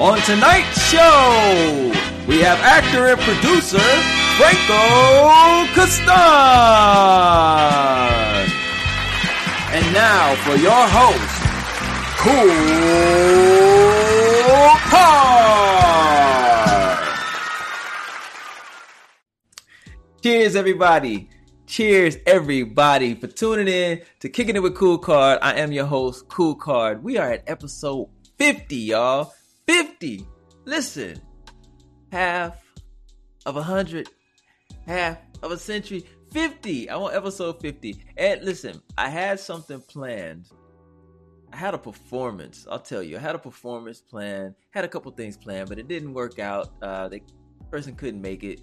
On tonight's show, we have actor and producer Franco Castan. And now for your host, Cool Card. Cheers, everybody. Cheers, everybody, for tuning in to Kicking It with Cool Card. I am your host, Cool Card. We are at episode 50, y'all. 50. Listen, half of a hundred, half of a century. 50. I want episode 50. And listen, I had something planned. I had a performance. I'll tell you, I had a performance plan. Had a couple things planned, but it didn't work out. Uh, the person couldn't make it.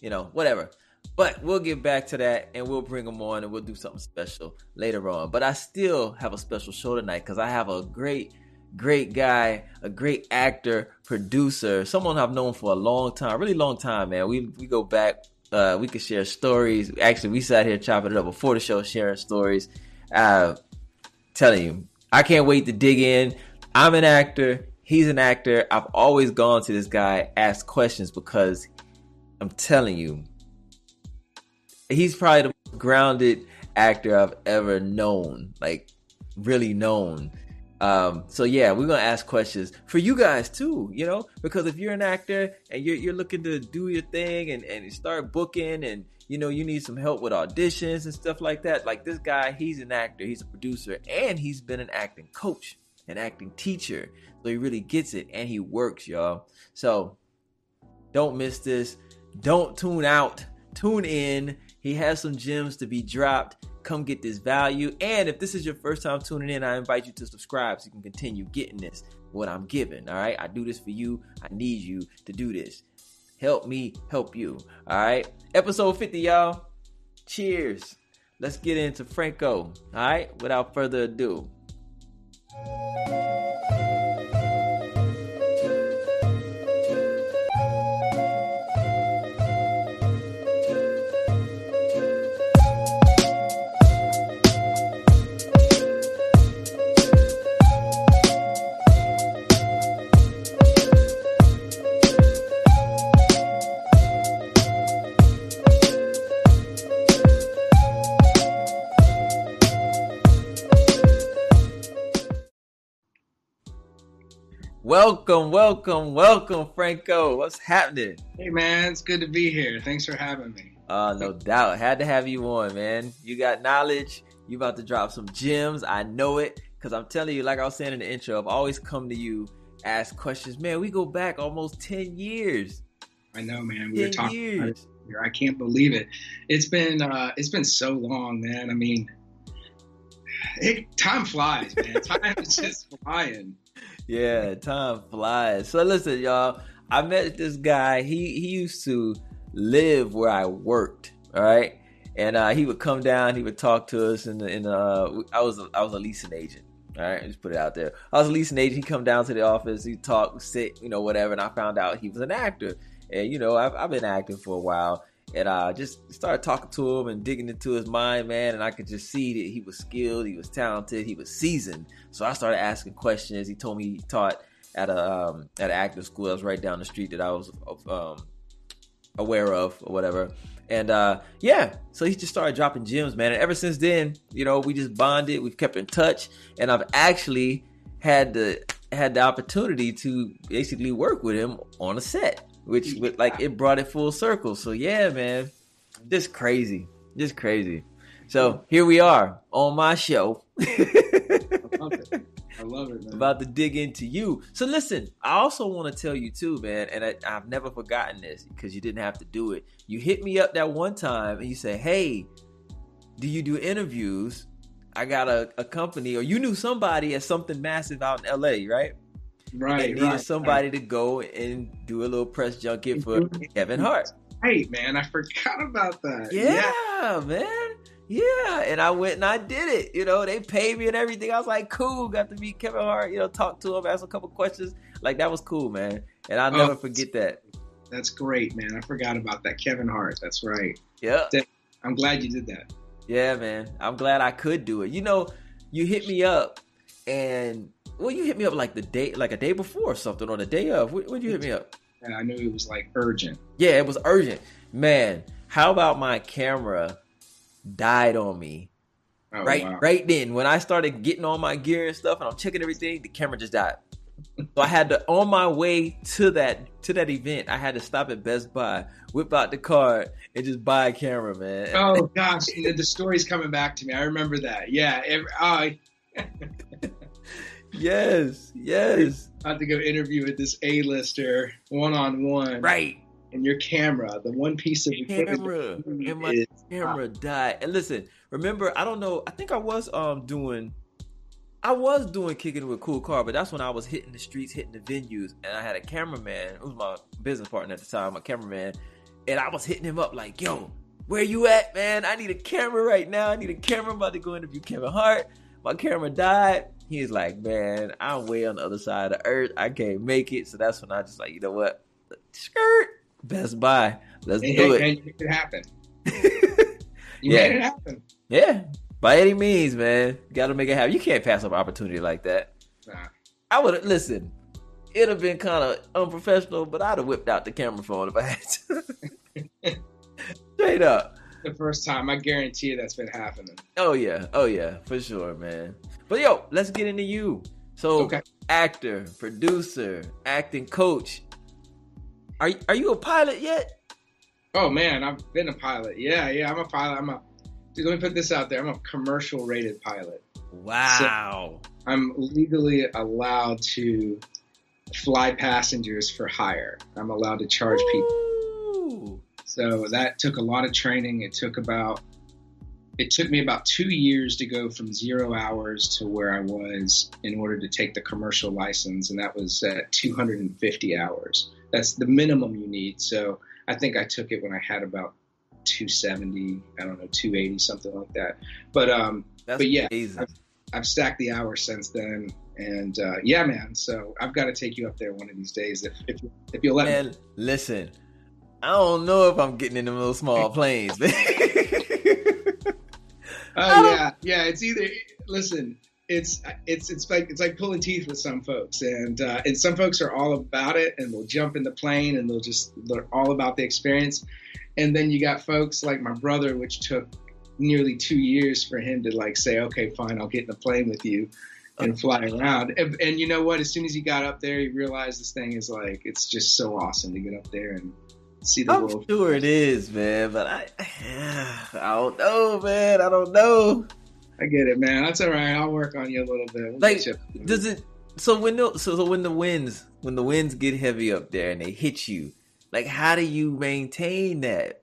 You know, whatever. But we'll get back to that and we'll bring them on and we'll do something special later on. But I still have a special show tonight because I have a great, great guy, a great actor, producer, someone I've known for a long time, really long time, man. We we go back, uh, we could share stories. Actually, we sat here chopping it up before the show, sharing stories. Uh, telling you, I can't wait to dig in. I'm an actor. He's an actor. I've always gone to this guy, ask questions because I'm telling you, he's probably the most grounded actor I've ever known, like really known. Um, so yeah, we're gonna ask questions for you guys too, you know, because if you're an actor and you're you're looking to do your thing and and start booking and you know you need some help with auditions and stuff like that, like this guy, he's an actor, he's a producer, and he's been an acting coach, an acting teacher, so he really gets it and he works, y'all. So don't miss this. Don't tune out. Tune in. He has some gems to be dropped. Come get this value. And if this is your first time tuning in, I invite you to subscribe so you can continue getting this, what I'm giving. All right. I do this for you. I need you to do this. Help me help you. All right. Episode 50, y'all. Cheers. Let's get into Franco. All right. Without further ado. Welcome, welcome, welcome, Franco. What's happening? Hey man, it's good to be here. Thanks for having me. Uh, no doubt. Had to have you on, man. You got knowledge. You about to drop some gems. I know it. Cause I'm telling you, like I was saying in the intro, I've always come to you, ask questions. Man, we go back almost 10 years. I know, man. We were talking years. I can't believe it. It's been uh it's been so long, man. I mean it, time flies, man. time is just flying yeah, time flies. So listen, y'all. I met this guy. He he used to live where I worked. All right, and uh, he would come down. He would talk to us. And and uh, I was I was a leasing agent. All right, just put it out there. I was a leasing agent. He come down to the office. He talk, sit, you know, whatever. And I found out he was an actor. And you know, I've, I've been acting for a while and I just started talking to him and digging into his mind, man. And I could just see that he was skilled, he was talented, he was seasoned. So I started asking questions. He told me he taught at a um, at an acting school that was right down the street that I was um, aware of or whatever. And uh, yeah, so he just started dropping gems, man. And ever since then, you know, we just bonded. We've kept in touch, and I've actually had the had the opportunity to basically work with him on a set which with like it brought it full circle. So yeah, man, just crazy, just crazy. So here we are on my show. I love it. I love it, man. About to dig into you. So listen, I also want to tell you too, man, and I, I've never forgotten this because you didn't have to do it. You hit me up that one time and you said, "Hey, do you do interviews?" I got a, a company, or you knew somebody at something massive out in LA, right? Right. They needed right, somebody right. to go and do a little press junket for mm-hmm. Kevin Hart. Hey man, I forgot about that. Yeah, yeah, man. Yeah, and I went and I did it. You know, they paid me and everything. I was like, cool. Got to meet Kevin Hart. You know, talk to him, ask a couple questions. Like that was cool, man. And I'll never oh, forget that. That's great, man. I forgot about that Kevin Hart. That's right. Yeah. I'm glad you did that. Yeah, man. I'm glad I could do it. You know, you hit me up and well, you hit me up like the day, like a day before or something, or the day of. When, when you hit me up? And I knew it was like urgent. Yeah, it was urgent. Man, how about my camera died on me? Oh, right, wow. right then when I started getting all my gear and stuff, and I'm checking everything, the camera just died. so I had to on my way to that to that event, I had to stop at Best Buy, whip out the card, and just buy a camera, man. Oh gosh, the story's coming back to me. I remember that. Yeah, every, uh, yes, yes. I had to go interview with this A-lister one on one. Right. And your camera, the one piece of camera, and my camera died. And listen, remember, I don't know. I think I was um doing, I was doing kicking with cool car, but that's when I was hitting the streets, hitting the venues, and I had a cameraman. It was my business partner at the time, my cameraman, and I was hitting him up like, "Yo, where you at, man? I need a camera right now. I need a camera. I'm about to go interview Kevin Hart. My camera died. He's like, man, I'm way on the other side of the earth. I can't make it. So that's when I just like, you know what? Skirt. Best Buy. Let's and, do and, it. And you made it happen. you yeah. made it happen. Yeah. By any means, man. Got to make it happen. You can't pass up an opportunity like that. Nah. I would have, listen, it'd have been kind of unprofessional, but I'd have whipped out the camera phone if I had to. Straight up. The first time, I guarantee you that's been happening. Oh, yeah. Oh, yeah. For sure, man. But yo, let's get into you. So, okay. actor, producer, acting coach. Are are you a pilot yet? Oh man, I've been a pilot. Yeah, yeah, I'm a pilot. I'm a. Dude, let me put this out there. I'm a commercial rated pilot. Wow. So I'm legally allowed to fly passengers for hire. I'm allowed to charge Ooh. people. So that took a lot of training. It took about it took me about two years to go from zero hours to where I was in order to take the commercial license, and that was at 250 hours. That's the minimum you need. So I think I took it when I had about 270, I don't know, 280, something like that. But um, That's but yeah, I've, I've, stacked the hours since then, and uh, yeah, man. So I've got to take you up there one of these days if if, if you'll let man, me. Listen, I don't know if I'm getting in them little small planes. Oh yeah, yeah. It's either listen. It's it's it's like it's like pulling teeth with some folks, and uh, and some folks are all about it, and they'll jump in the plane, and they'll just they're all about the experience. And then you got folks like my brother, which took nearly two years for him to like say, okay, fine, I'll get in the plane with you and fly around. And, and, you know what? As soon as he got up there, he realized this thing is like it's just so awesome to get up there and see the I'm world. Sure, it is, man. But I, I don't know, man. I don't know. I get it, man. That's all right. I'll work on you a little bit. We'll like, does it? So when the so, so when the winds when the winds get heavy up there and they hit you, like how do you maintain that?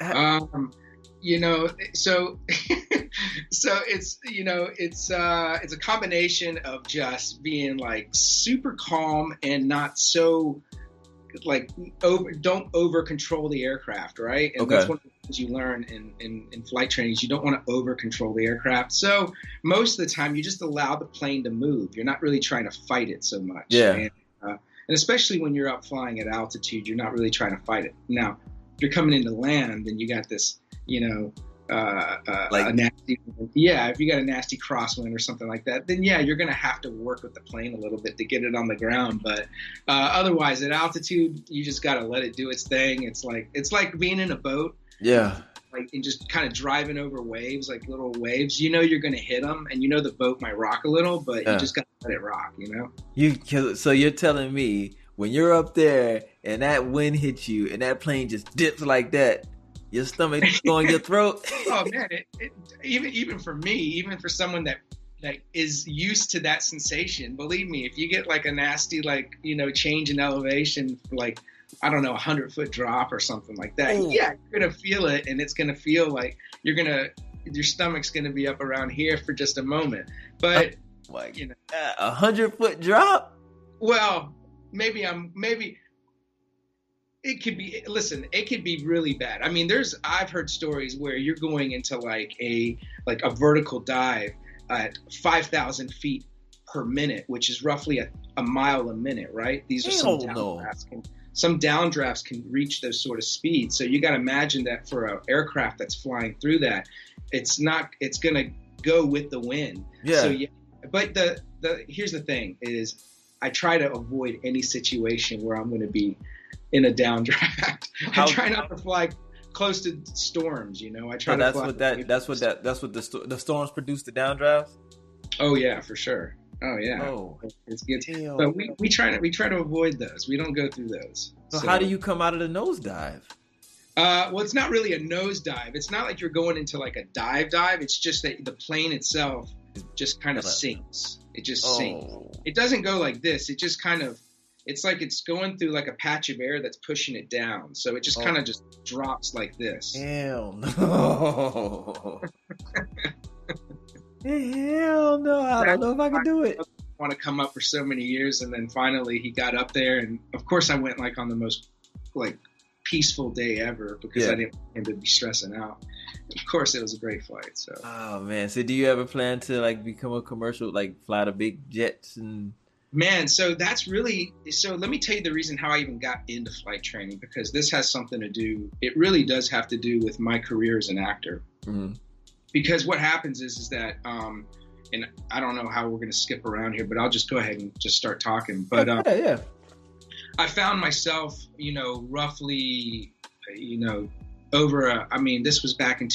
Um, you know, so so it's you know it's uh it's a combination of just being like super calm and not so like over don't over control the aircraft, right? And okay. that's one of the things you learn in, in, in flight training is you don't want to over control the aircraft. So most of the time you just allow the plane to move. You're not really trying to fight it so much. Yeah. And, uh, and especially when you're up flying at altitude, you're not really trying to fight it. Now, if you're coming into land, then you got this, you know, uh, uh, like, a nasty, yeah, if you got a nasty crosswind or something like that, then yeah, you're going to have to work with the plane a little bit to get it on the ground. But uh, otherwise, at altitude, you just got to let it do its thing. It's like it's like being in a boat. Yeah. Like and just kind of driving over waves, like little waves. You know you're going to hit them, and you know the boat might rock a little, but yeah. you just got to let it rock. You know. You so you're telling me when you're up there and that wind hits you and that plane just dips like that, your stomach going your throat. oh man, it, it, even even for me, even for someone that like is used to that sensation, believe me, if you get like a nasty like you know change in elevation, like I don't know, a hundred foot drop or something like that, Ooh. yeah, you're gonna feel it, and it's gonna feel like you're gonna your stomach's gonna be up around here for just a moment, but. Oh, like you know, a hundred foot drop. Well, maybe I'm maybe it could be listen it could be really bad. I mean there's i've heard stories where you're going into like a like a vertical dive at 5000 feet per minute which is roughly a, a mile a minute right? These are some downdrafts can, some downdrafts can reach those sort of speeds. So you got to imagine that for an aircraft that's flying through that it's not it's going to go with the wind. Yeah so yeah. but the the here's the thing is I try to avoid any situation where I'm going to be in a downdraft. I try not to fly close to storms. You know, I try. So that's what that. That's what that. That's what the the storms produce the downdrafts. Oh yeah, for sure. Oh yeah. Oh, it's good. Damn. But we, we try to we try to avoid those. We don't go through those. So, so how do you come out of the nosedive? Uh, well, it's not really a nosedive. It's not like you're going into like a dive dive. It's just that the plane itself just kind of sinks. It just oh. sinks. It doesn't go like this. It just kind of it's like it's going through like a patch of air that's pushing it down. So it just oh. kind of just drops like this. Hell no. Hell no. I don't know if I can do it. want to come up for so many years and then finally he got up there and of course I went like on the most like peaceful day ever because yeah. I didn't want him to be stressing out. Of course, it was a great flight. So. Oh man! So do you ever plan to like become a commercial, like fly the big jets and? Man, so that's really so. Let me tell you the reason how I even got into flight training because this has something to do. It really does have to do with my career as an actor. Mm-hmm. Because what happens is is that, um, and I don't know how we're going to skip around here, but I'll just go ahead and just start talking. But um, yeah, yeah. I found myself, you know, roughly, you know, over a, I mean, this was back in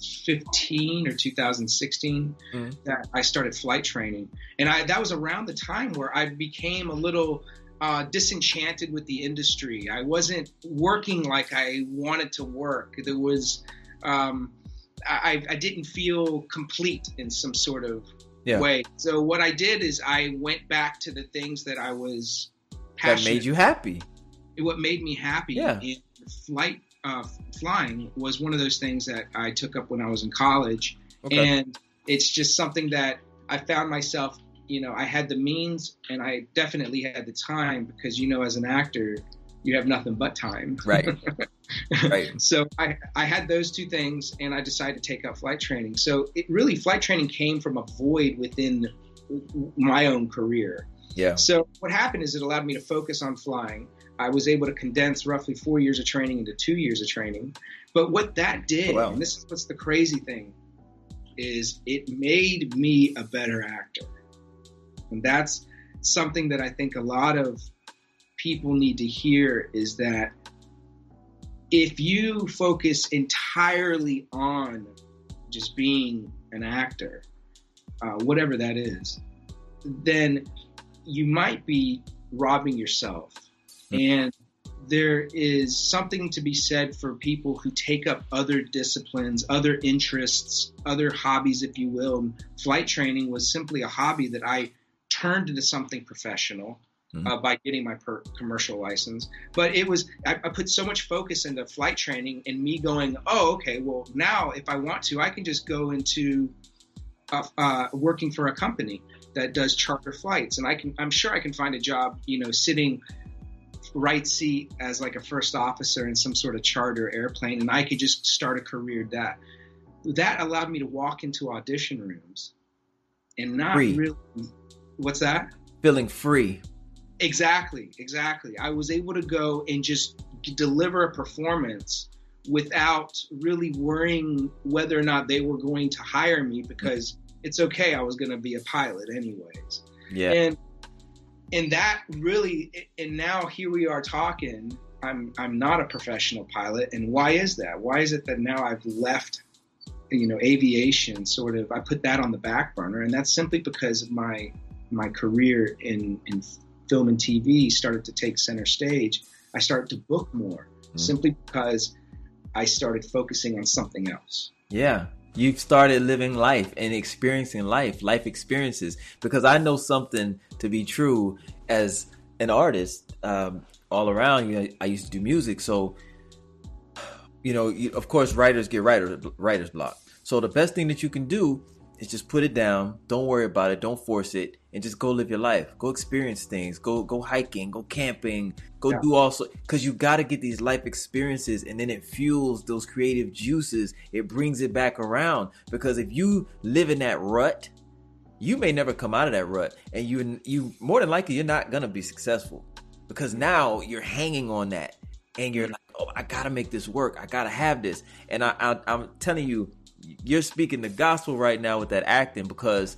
2015 or 2016 mm-hmm. that I started flight training. And I, that was around the time where I became a little uh, disenchanted with the industry. I wasn't working like I wanted to work. There was, um, I, I didn't feel complete in some sort of yeah. way. So what I did is I went back to the things that I was passionate. that made you happy. What made me happy yeah. in flight uh, flying was one of those things that I took up when I was in college, okay. and it's just something that I found myself. You know, I had the means, and I definitely had the time because you know, as an actor, you have nothing but time. Right. right. So I, I had those two things and I decided to take up flight training. So it really, flight training came from a void within my own career. Yeah. So what happened is it allowed me to focus on flying. I was able to condense roughly four years of training into two years of training. But what that did, wow. and this is what's the crazy thing, is it made me a better actor. And that's something that I think a lot of people need to hear is that if you focus entirely on just being an actor, uh, whatever that is, then you might be robbing yourself. And there is something to be said for people who take up other disciplines, other interests, other hobbies, if you will. Flight training was simply a hobby that I turned into something professional. Mm-hmm. Uh, by getting my per- commercial license. But it was, I, I, put so much focus into flight training and me going, oh, okay, well, now if I want to, I can just go into uh, uh, working for a company that does charter flights, and I can I'm sure I can find a job, you know, sitting right seat as like a first officer in some sort of charter airplane, and I could just start a career that that allowed me to walk into audition rooms and not free. really what's that feeling free exactly exactly i was able to go and just deliver a performance without really worrying whether or not they were going to hire me because it's okay. I was going to be a pilot anyways. Yeah. And and that really and now here we are talking. I'm I'm not a professional pilot, and why is that? Why is it that now I've left, you know, aviation? Sort of, I put that on the back burner, and that's simply because my my career in in film and TV started to take center stage. I started to book more mm. simply because I started focusing on something else. Yeah, you started living life and experiencing life, life experiences. Because I know something to be true as an artist um, all around. You I used to do music, so you know, of course, writers get writer writer's block. So the best thing that you can do is just put it down. Don't worry about it. Don't force it, and just go live your life. Go experience things. Go go hiking. Go camping. Go yeah. do also because you got to get these life experiences, and then it fuels those creative juices. It brings it back around because if you live in that rut, you may never come out of that rut, and you you more than likely you're not gonna be successful because now you're hanging on that, and you're like, oh, I gotta make this work. I gotta have this, and I, I I'm telling you you're speaking the gospel right now with that acting because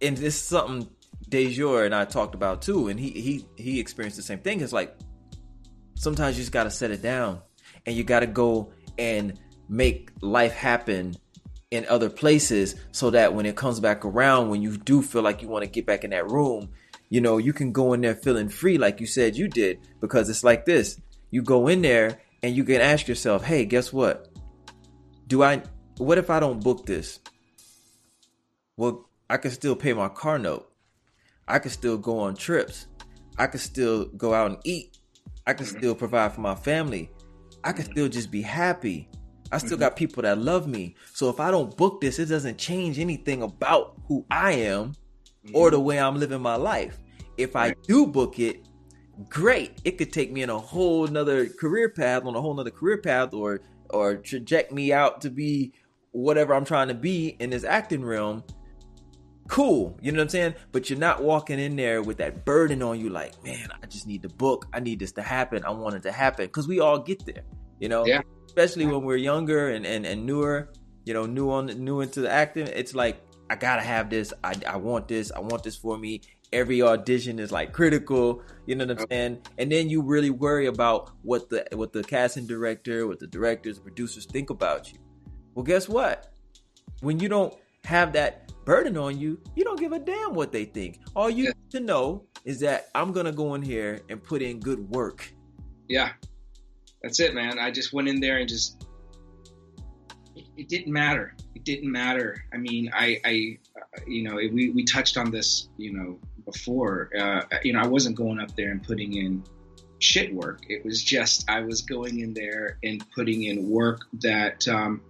and this is something Dejor and I talked about too, and he he he experienced the same thing. It's like sometimes you just got to set it down, and you got to go and make life happen in other places, so that when it comes back around, when you do feel like you want to get back in that room, you know you can go in there feeling free, like you said you did, because it's like this: you go in there and you can ask yourself, "Hey, guess what? Do I? What if I don't book this? Well, I can still pay my car note." I could still go on trips. I could still go out and eat. I could mm-hmm. still provide for my family. I could still just be happy. I still mm-hmm. got people that love me. So if I don't book this, it doesn't change anything about who I am or the mm-hmm. way I'm living my life. If I do book it, great. It could take me in a whole nother career path, on a whole nother career path, or or traject me out to be whatever I'm trying to be in this acting realm cool. You know what I'm saying? But you're not walking in there with that burden on you, like, man, I just need the book. I need this to happen. I want it to happen. Because we all get there, you know? Yeah. Especially when we're younger and, and, and newer, you know, new on new into the acting. It's like, I gotta have this. I, I want this. I want this for me. Every audition is like critical, you know what I'm saying? And then you really worry about what the what the casting director, what the directors, the producers think about you. Well, guess what? When you don't have that burden on you, you don't give a damn what they think. All you yeah. need to know is that I'm gonna go in here and put in good work. Yeah, that's it, man. I just went in there and just it, it didn't matter. It didn't matter. I mean, I, I, you know, we we touched on this, you know, before. Uh, you know, I wasn't going up there and putting in shit work. It was just I was going in there and putting in work that. Um,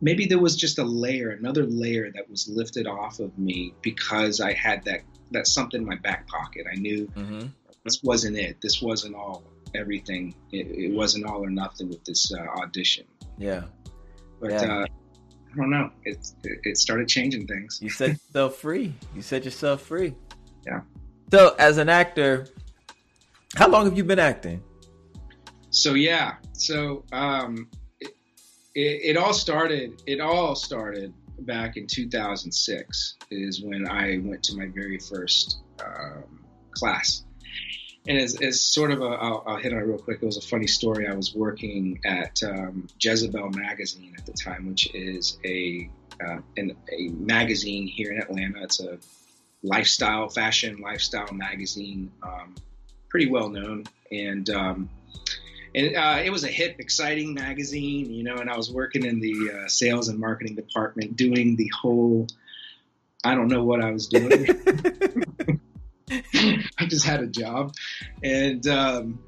maybe there was just a layer, another layer that was lifted off of me because I had that that something in my back pocket. I knew mm-hmm. this wasn't it. This wasn't all everything. It, it wasn't all or nothing with this uh, audition. Yeah, but yeah. Uh, I don't know. It, it it started changing things. You set yourself free. You set yourself free. Yeah. So as an actor, how long have you been acting? So yeah, so um, it, it all started. It all started back in 2006. Is when I went to my very first um, class. And as, as sort of a, I'll, I'll, hit on it real quick. It was a funny story. I was working at um, Jezebel magazine at the time, which is a uh, an, a magazine here in Atlanta. It's a lifestyle, fashion lifestyle magazine, um, pretty well known. And um, and uh, it was a hip, exciting magazine, you know. And I was working in the uh, sales and marketing department, doing the whole. I don't know what I was doing. I just had a job, and um,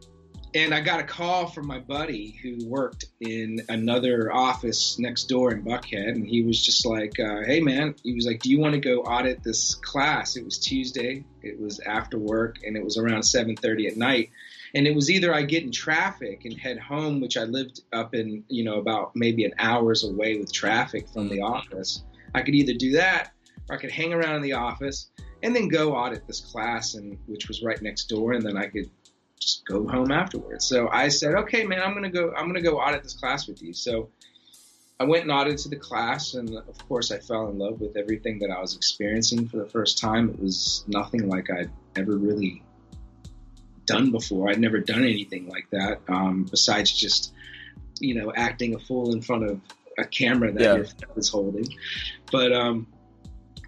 and I got a call from my buddy who worked in another office next door in Buckhead, and he was just like, uh, "Hey, man," he was like, "Do you want to go audit this class?" It was Tuesday. It was after work, and it was around 7:30 at night and it was either I get in traffic and head home, which I lived up in, you know, about maybe an hour's away with traffic from the mm. office. I could either do that or I could hang around in the office and then go audit this class and which was right next door and then I could just go home afterwards. So I said, "Okay, man, I'm going to go I'm going to go audit this class with you." So I went and audited the class, and of course, I fell in love with everything that I was experiencing for the first time. It was nothing like I'd ever really done before. I'd never done anything like that um, besides just, you know, acting a fool in front of a camera that yeah. your was holding. But um,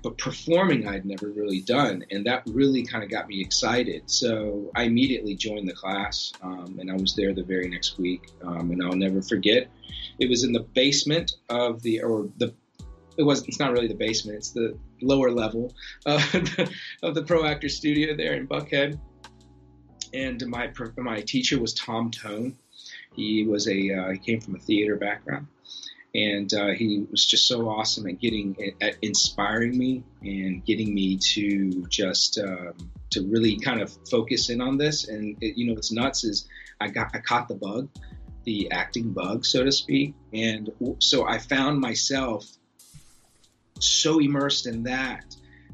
but performing I'd never really done, and that really kind of got me excited. So I immediately joined the class, um, and I was there the very next week. Um, and I'll never forget. It was in the basement of the or the it was it's not really the basement it's the lower level of the, of the pro actor studio there in buckhead and my my teacher was Tom Tone. He was a uh, he came from a theater background, and uh, he was just so awesome at getting at inspiring me and getting me to just um, to really kind of focus in on this. And it, you know, what's nuts is I got I caught the bug, the acting bug, so to speak, and so I found myself so immersed in that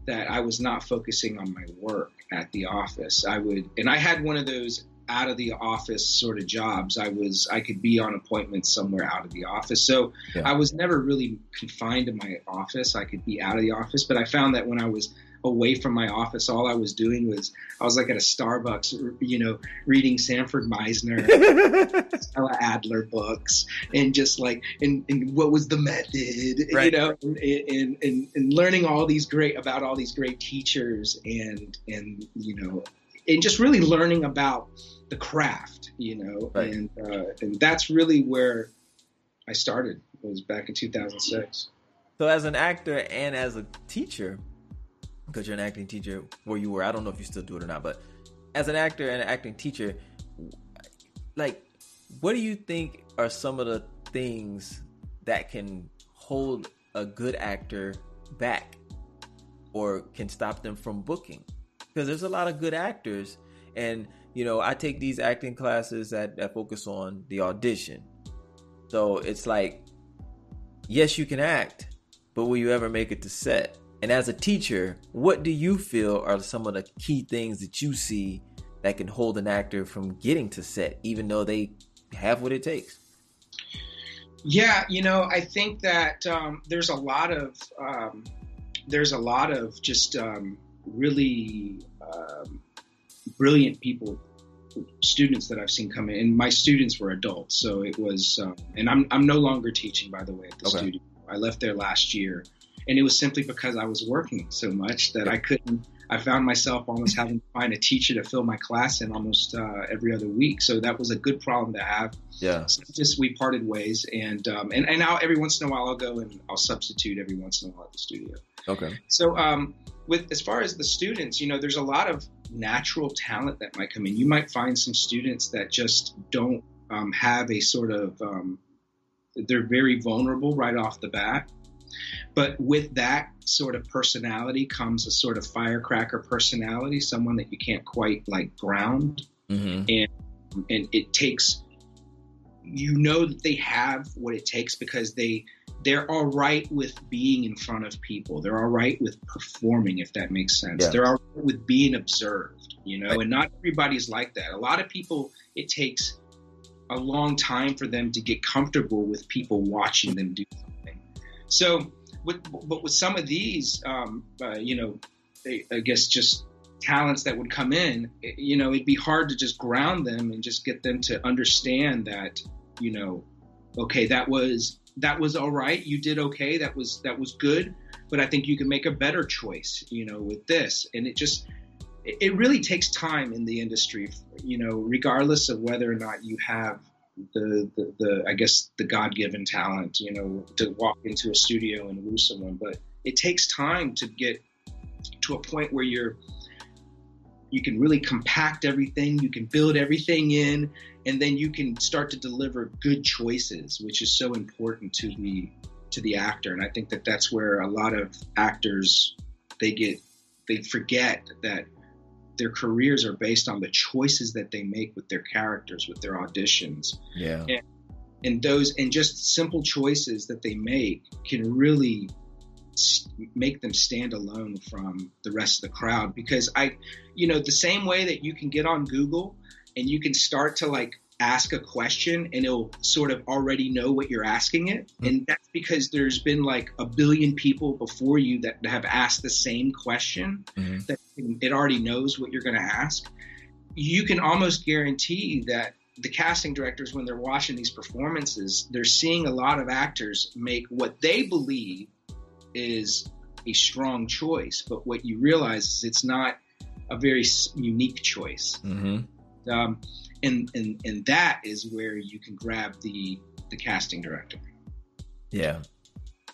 that I was not focusing on my work at the office. I would, and I had one of those out of the office sort of jobs. I was, I could be on appointments somewhere out of the office. So yeah. I was never really confined to my office. I could be out of the office, but I found that when I was away from my office. All I was doing was I was like at a Starbucks, you know, reading Sanford Meisner, Stella Adler books, and just like and, and what was the method, right. you know, and, and, and and learning all these great about all these great teachers and and you know, and just really learning about the craft, you know, right. and uh, and that's really where I started. It was back in 2006. So, as an actor and as a teacher, because you're an acting teacher where you were. I don't know if you still do it or not, but as an actor and an acting teacher, like, what do you think are some of the things that can hold a good actor back or can stop them from booking? Because there's a lot of good actors, and you know, I take these acting classes that, that focus on the audition. So it's like, yes, you can act, but will you ever make it to set? And as a teacher, what do you feel are some of the key things that you see that can hold an actor from getting to set, even though they have what it takes? Yeah, you know, I think that um, there's a lot of um, there's a lot of just um, really um, brilliant people, students that I've seen come in. And my students were adults, so it was. Um, and I'm I'm no longer teaching, by the way, at the okay. studio. I left there last year and it was simply because I was working so much that I couldn't. I found myself almost having to find a teacher to fill my class in almost uh, every other week. So that was a good problem to have. Yeah. So just we parted ways, and um, and and now every once in a while I'll go and I'll substitute every once in a while at the studio. Okay. So um, with as far as the students, you know, there's a lot of natural talent that might come in. You might find some students that just don't um, have a sort of um, they're very vulnerable right off the bat but with that sort of personality comes a sort of firecracker personality, someone that you can't quite like ground. Mm-hmm. And and it takes you know that they have what it takes because they they're all right with being in front of people. They're all right with performing, if that makes sense. Yeah. They're all right with being observed, you know, right. and not everybody's like that. A lot of people, it takes a long time for them to get comfortable with people watching them do something. So with, but with some of these, um, uh, you know, I guess just talents that would come in, you know, it'd be hard to just ground them and just get them to understand that, you know, okay, that was that was all right. You did okay. That was that was good. But I think you can make a better choice, you know, with this. And it just it really takes time in the industry, you know, regardless of whether or not you have the, the, the I guess the God given talent, you know, to walk into a studio and woo someone. But it takes time to get to a point where you're you can really compact everything, you can build everything in, and then you can start to deliver good choices, which is so important to the to the actor. And I think that that's where a lot of actors they get they forget that their careers are based on the choices that they make with their characters, with their auditions. Yeah. And, and those and just simple choices that they make can really make them stand alone from the rest of the crowd because I you know the same way that you can get on Google and you can start to like ask a question and it'll sort of already know what you're asking it. Mm-hmm. And that's because there's been like a billion people before you that have asked the same question mm-hmm. that it already knows what you're going to ask. You can almost guarantee that the casting directors, when they're watching these performances, they're seeing a lot of actors make what they believe is a strong choice. But what you realize is it's not a very unique choice. Mm-hmm. Um, and and and that is where you can grab the the casting director. Yeah,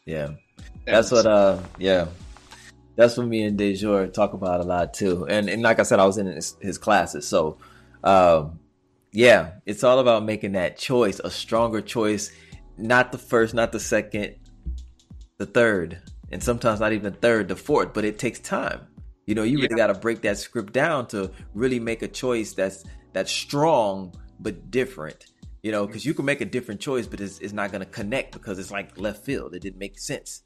yeah, that's, that's what. Uh, yeah, that's what me and Dejour talk about a lot too. And and like I said, I was in his, his classes, so um, yeah, it's all about making that choice, a stronger choice, not the first, not the second, the third, and sometimes not even third, the fourth. But it takes time. You know, you really got to break that script down to really make a choice that's that's strong but different. You know, because you can make a different choice, but it's, it's not going to connect because it's like left field. It didn't make sense.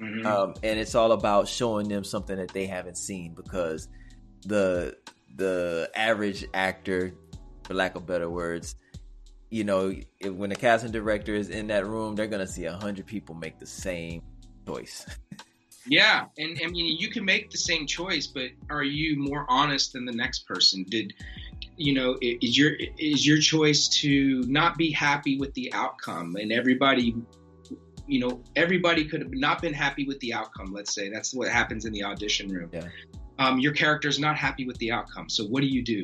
Mm-hmm. Um, and it's all about showing them something that they haven't seen because the the average actor, for lack of better words, you know, if, when the casting director is in that room, they're gonna see a hundred people make the same choice. Yeah, and I mean, you can make the same choice, but are you more honest than the next person? Did you know is your is your choice to not be happy with the outcome, and everybody, you know, everybody could have not been happy with the outcome. Let's say that's what happens in the audition room. Yeah. Um, your character is not happy with the outcome, so what do you do?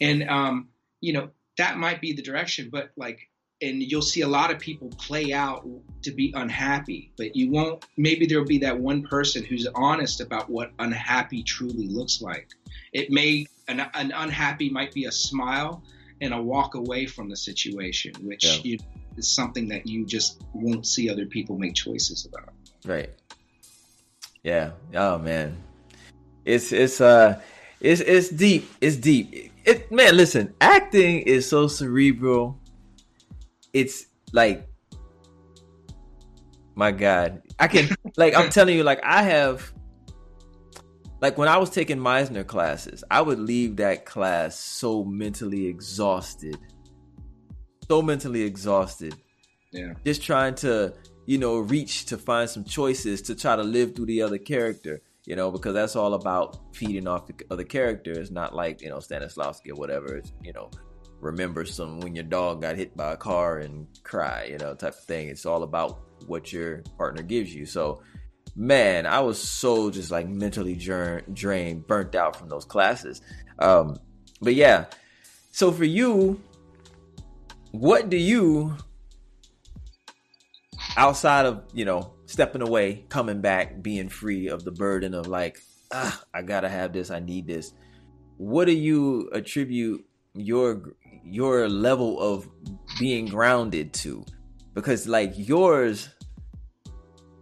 And um, you know that might be the direction, but like and you'll see a lot of people play out to be unhappy, but you won't. Maybe there'll be that one person who's honest about what unhappy truly looks like. It may an, an unhappy might be a smile and a walk away from the situation, which yeah. you, is something that you just won't see other people make choices about. Right. Yeah. Oh man, it's it's uh it's it's deep. It's deep. It man, listen, acting is so cerebral it's like my god i can like i'm telling you like i have like when i was taking meisner classes i would leave that class so mentally exhausted. So mentally exhausted. Yeah. Just trying to you know reach to find some choices to try to live through the other character you know because that's all about feeding off the other character. It's not like you know stanislavski or whatever. It's you know remember some when your dog got hit by a car and cry, you know, type of thing. It's all about what your partner gives you. So, man, I was so just like mentally drained, burnt out from those classes. Um, but yeah, so for you, what do you, outside of, you know, stepping away, coming back, being free of the burden of like, ah, I gotta have this, I need this. What do you attribute your your level of being grounded to because like yours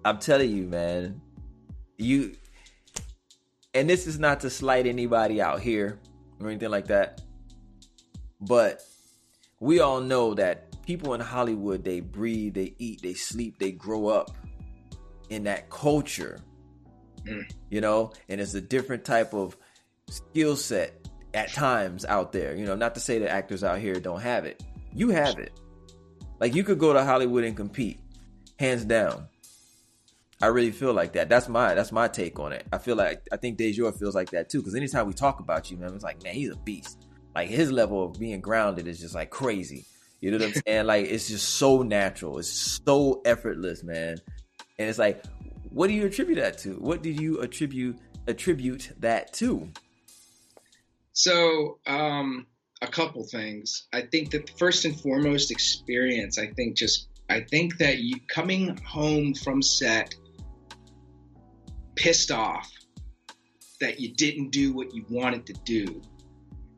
i'm telling you man you and this is not to slight anybody out here or anything like that but we all know that people in hollywood they breathe they eat they sleep they grow up in that culture mm. you know and it's a different type of skill set at times out there. You know, not to say that actors out here don't have it. You have it. Like you could go to Hollywood and compete, hands down. I really feel like that. That's my that's my take on it. I feel like I think Dejor feels like that too. Because anytime we talk about you, man, it's like, man, he's a beast. Like his level of being grounded is just like crazy. You know what I'm saying? like it's just so natural. It's so effortless, man. And it's like, what do you attribute that to? What do you attribute attribute that to? So, um, a couple things. I think that first and foremost, experience. I think just, I think that you coming home from set pissed off that you didn't do what you wanted to do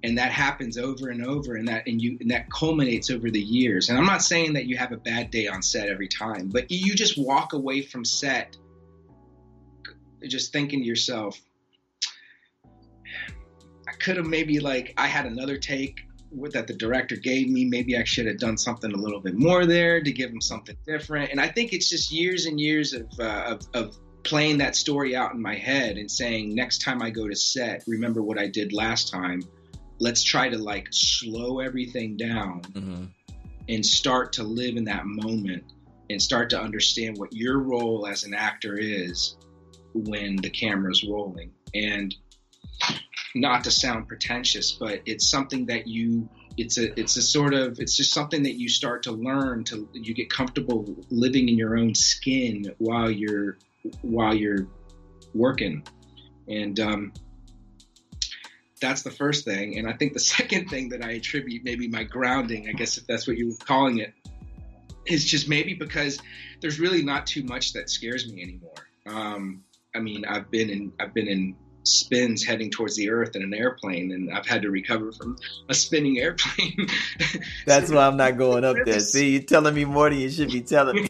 and that happens over and over and that and you and that culminates over the years and i'm not saying that you have a bad day on set every time but you just walk away from set just thinking to yourself I could have maybe like I had another take that the director gave me. Maybe I should have done something a little bit more there to give him something different. And I think it's just years and years of, uh, of, of playing that story out in my head and saying next time I go to set, remember what I did last time. Let's try to like slow everything down mm-hmm. and start to live in that moment and start to understand what your role as an actor is when the camera's rolling. And not to sound pretentious, but it's something that you it's a it's a sort of it's just something that you start to learn to you get comfortable living in your own skin while you're while you're working and um, that's the first thing and i think the second thing that i attribute maybe my grounding i guess if that's what you're calling it is just maybe because there's really not too much that scares me anymore um, i mean i've been in i've been in spins heading towards the earth in an airplane and I've had to recover from a spinning airplane. That's why I'm not going up there. See, you're telling me more than you should be telling me.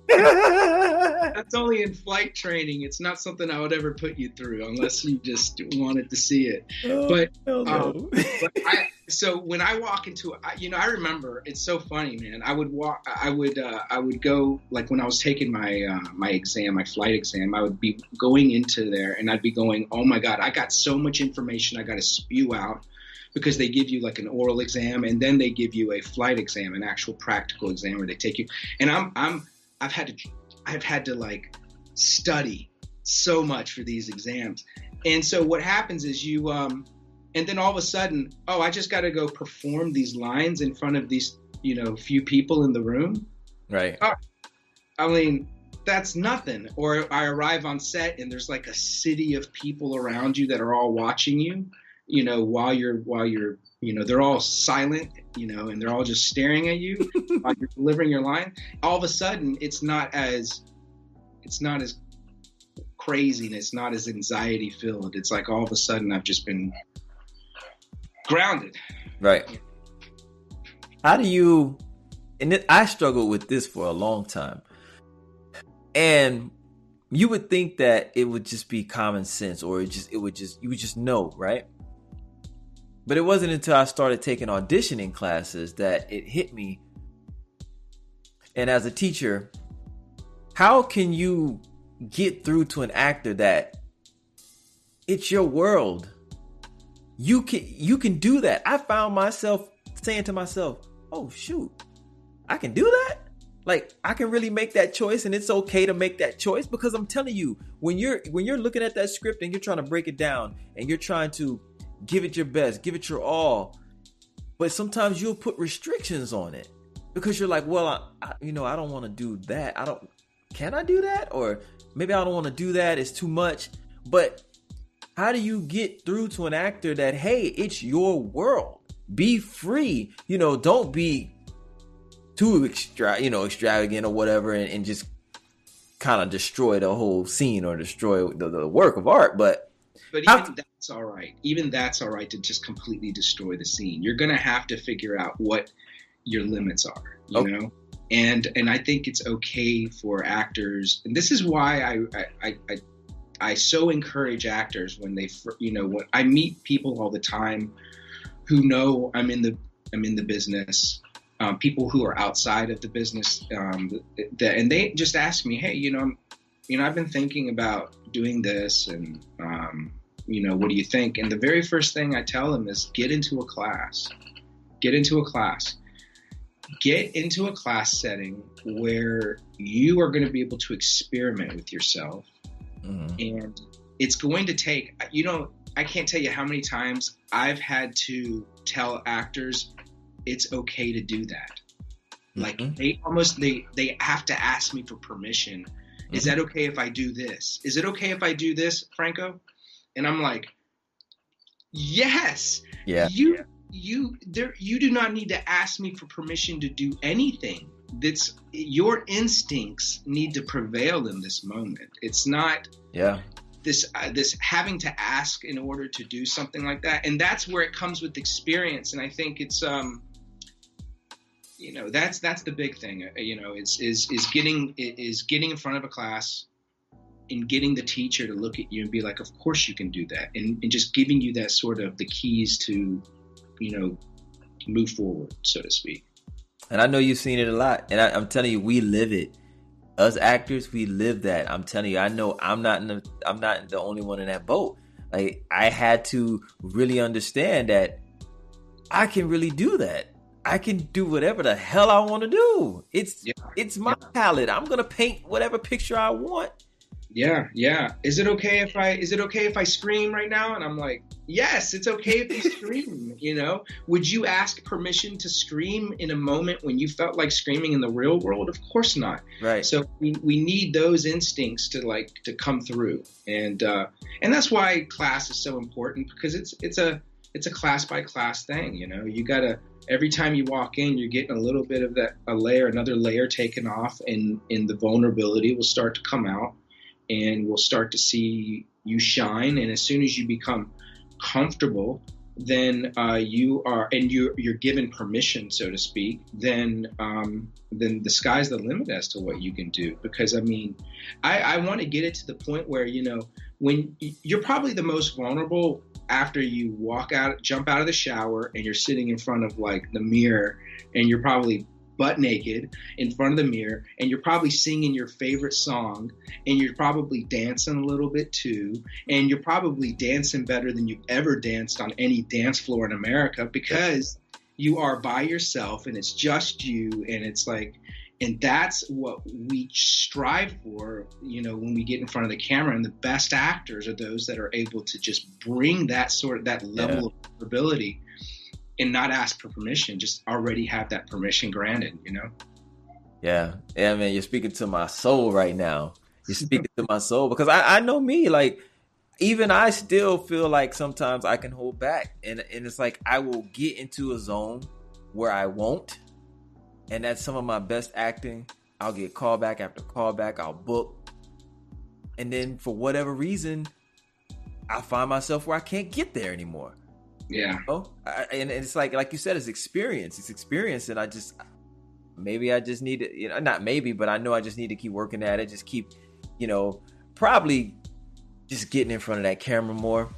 That's only in flight training. It's not something I would ever put you through unless you just wanted to see it. Oh, but, no. um, but I, so when I walk into, you know, I remember it's so funny, man. I would walk, I would, uh, I would go like when I was taking my uh, my exam, my flight exam. I would be going into there, and I'd be going, "Oh my god, I got so much information I got to spew out." Because they give you like an oral exam, and then they give you a flight exam, an actual practical exam where they take you. And I'm, I'm, I've had to, I've had to like study so much for these exams. And so what happens is you, um, and then all of a sudden, oh, I just got to go perform these lines in front of these, you know, few people in the room. Right. Oh, I mean, that's nothing. Or I arrive on set and there's like a city of people around you that are all watching you, you know, while you're while you're you know they're all silent you know and they're all just staring at you while you're delivering your line all of a sudden it's not as it's not as crazy and it's not as anxiety filled it's like all of a sudden i've just been grounded. Right. How do you and it, i struggled with this for a long time. And you would think that it would just be common sense or it just it would just you would just know right but it wasn't until I started taking auditioning classes that it hit me. And as a teacher, how can you get through to an actor that it's your world? You can you can do that. I found myself saying to myself, "Oh shoot. I can do that?" Like I can really make that choice and it's okay to make that choice because I'm telling you, when you're when you're looking at that script and you're trying to break it down and you're trying to give it your best, give it your all. But sometimes you'll put restrictions on it because you're like, well, I, I, you know, I don't want to do that. I don't. Can I do that? Or maybe I don't want to do that. It's too much. But how do you get through to an actor that hey, it's your world. Be free. You know, don't be too extra, you know, extravagant or whatever, and, and just kind of destroy the whole scene or destroy the, the work of art. But but even How- that's all right. Even that's all right to just completely destroy the scene. You're gonna have to figure out what your limits are. You okay. know, and and I think it's okay for actors. And this is why I I, I, I so encourage actors when they you know when I meet people all the time who know I'm in the I'm in the business. Um, people who are outside of the business, um, that, and they just ask me, "Hey, you know, you know, I've been thinking about doing this, and um, you know, what do you think? And the very first thing I tell them is get into a class. Get into a class. Get into a class setting where you are going to be able to experiment with yourself. Mm-hmm. And it's going to take, you know, I can't tell you how many times I've had to tell actors it's okay to do that. Mm-hmm. Like they almost they they have to ask me for permission. Mm-hmm. Is that okay if I do this? Is it okay if I do this, Franco? And I'm like, yes. Yeah. You you there you do not need to ask me for permission to do anything. That's your instincts need to prevail in this moment. It's not yeah this uh, this having to ask in order to do something like that, and that's where it comes with experience. And I think it's um you know that's that's the big thing. Uh, you know is is is getting is getting in front of a class in getting the teacher to look at you and be like, of course you can do that, and, and just giving you that sort of the keys to, you know, move forward, so to speak. And I know you've seen it a lot, and I, am telling you, we live it. Us actors, we live that. I'm telling you, I know I'm not in the, I'm not the only one in that boat. Like I had to really understand that I can really do that. I can do whatever the hell I want to do. It's yeah. it's my yeah. palette. I'm gonna paint whatever picture I want yeah, yeah. Is it okay if I is it okay if I scream right now? And I'm like, yes, it's okay if you scream. You know, would you ask permission to scream in a moment when you felt like screaming in the real world? Of course not. Right. So we, we need those instincts to like to come through, and uh, and that's why class is so important because it's it's a it's a class by class thing. You know, you gotta every time you walk in, you're getting a little bit of that a layer, another layer taken off, and and the vulnerability will start to come out and we'll start to see you shine. And as soon as you become comfortable, then uh, you are, and you're, you're given permission, so to speak. Then, um, then the sky's the limit as to what you can do. Because I mean, I, I want to get it to the point where you know when you're probably the most vulnerable after you walk out, jump out of the shower, and you're sitting in front of like the mirror, and you're probably butt naked in front of the mirror and you're probably singing your favorite song and you're probably dancing a little bit too and you're probably dancing better than you've ever danced on any dance floor in America because you are by yourself and it's just you and it's like and that's what we strive for you know when we get in front of the camera and the best actors are those that are able to just bring that sort of that level yeah. of ability and not ask for permission just already have that permission granted you know yeah yeah man you're speaking to my soul right now you're speaking to my soul because I, I know me like even I still feel like sometimes I can hold back and and it's like I will get into a zone where I won't and that's some of my best acting. I'll get callback after callback. I'll book, and then for whatever reason, I find myself where I can't get there anymore. Yeah. Oh, and it's like like you said, it's experience. It's experience, and I just maybe I just need to, you know, not maybe, but I know I just need to keep working at it. Just keep, you know, probably just getting in front of that camera more,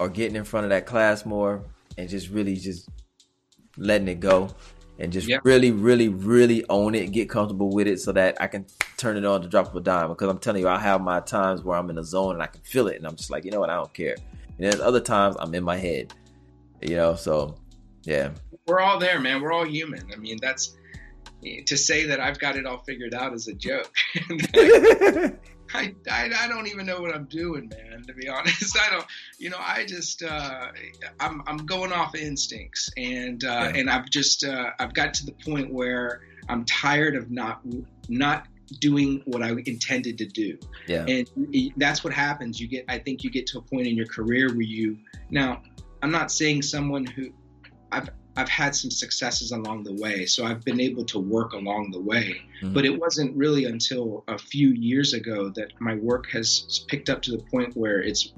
or getting in front of that class more, and just really just letting it go and just yep. really, really, really own it, get comfortable with it so that I can turn it on to drop of a dime. Because I'm telling you, I have my times where I'm in a zone and I can feel it, and I'm just like, you know what, I don't care. And there's other times I'm in my head, you know. So, yeah, we're all there, man. We're all human. I mean, that's to say that I've got it all figured out is a joke. I, I, I, don't even know what I'm doing, man. To be honest, I don't. You know, I just uh, I'm I'm going off instincts, and uh, yeah. and I've just uh, I've got to the point where I'm tired of not not doing what I intended to do. Yeah. And that's what happens. You get I think you get to a point in your career where you now I'm not saying someone who I've I've had some successes along the way. So I've been able to work along the way. Mm-hmm. But it wasn't really until a few years ago that my work has picked up to the point where it's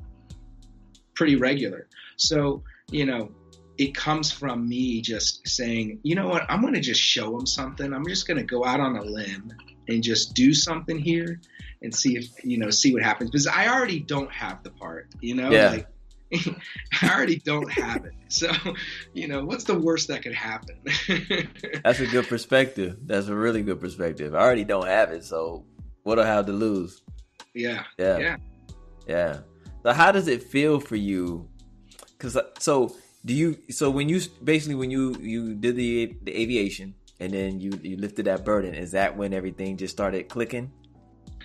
pretty regular. So, you know, it comes from me just saying, you know what, I'm going to just show them something. I'm just going to go out on a limb and just do something here and see if, you know, see what happens. Because I already don't have the part, you know? Yeah. Like, I already don't have it. So, you know, what's the worst that could happen? That's a good perspective. That's a really good perspective. I already don't have it, so what do I have to lose? Yeah. Yeah. Yeah. Yeah. So how does it feel for you? Cuz uh, so do you so when you basically when you you did the the aviation and then you you lifted that burden is that when everything just started clicking?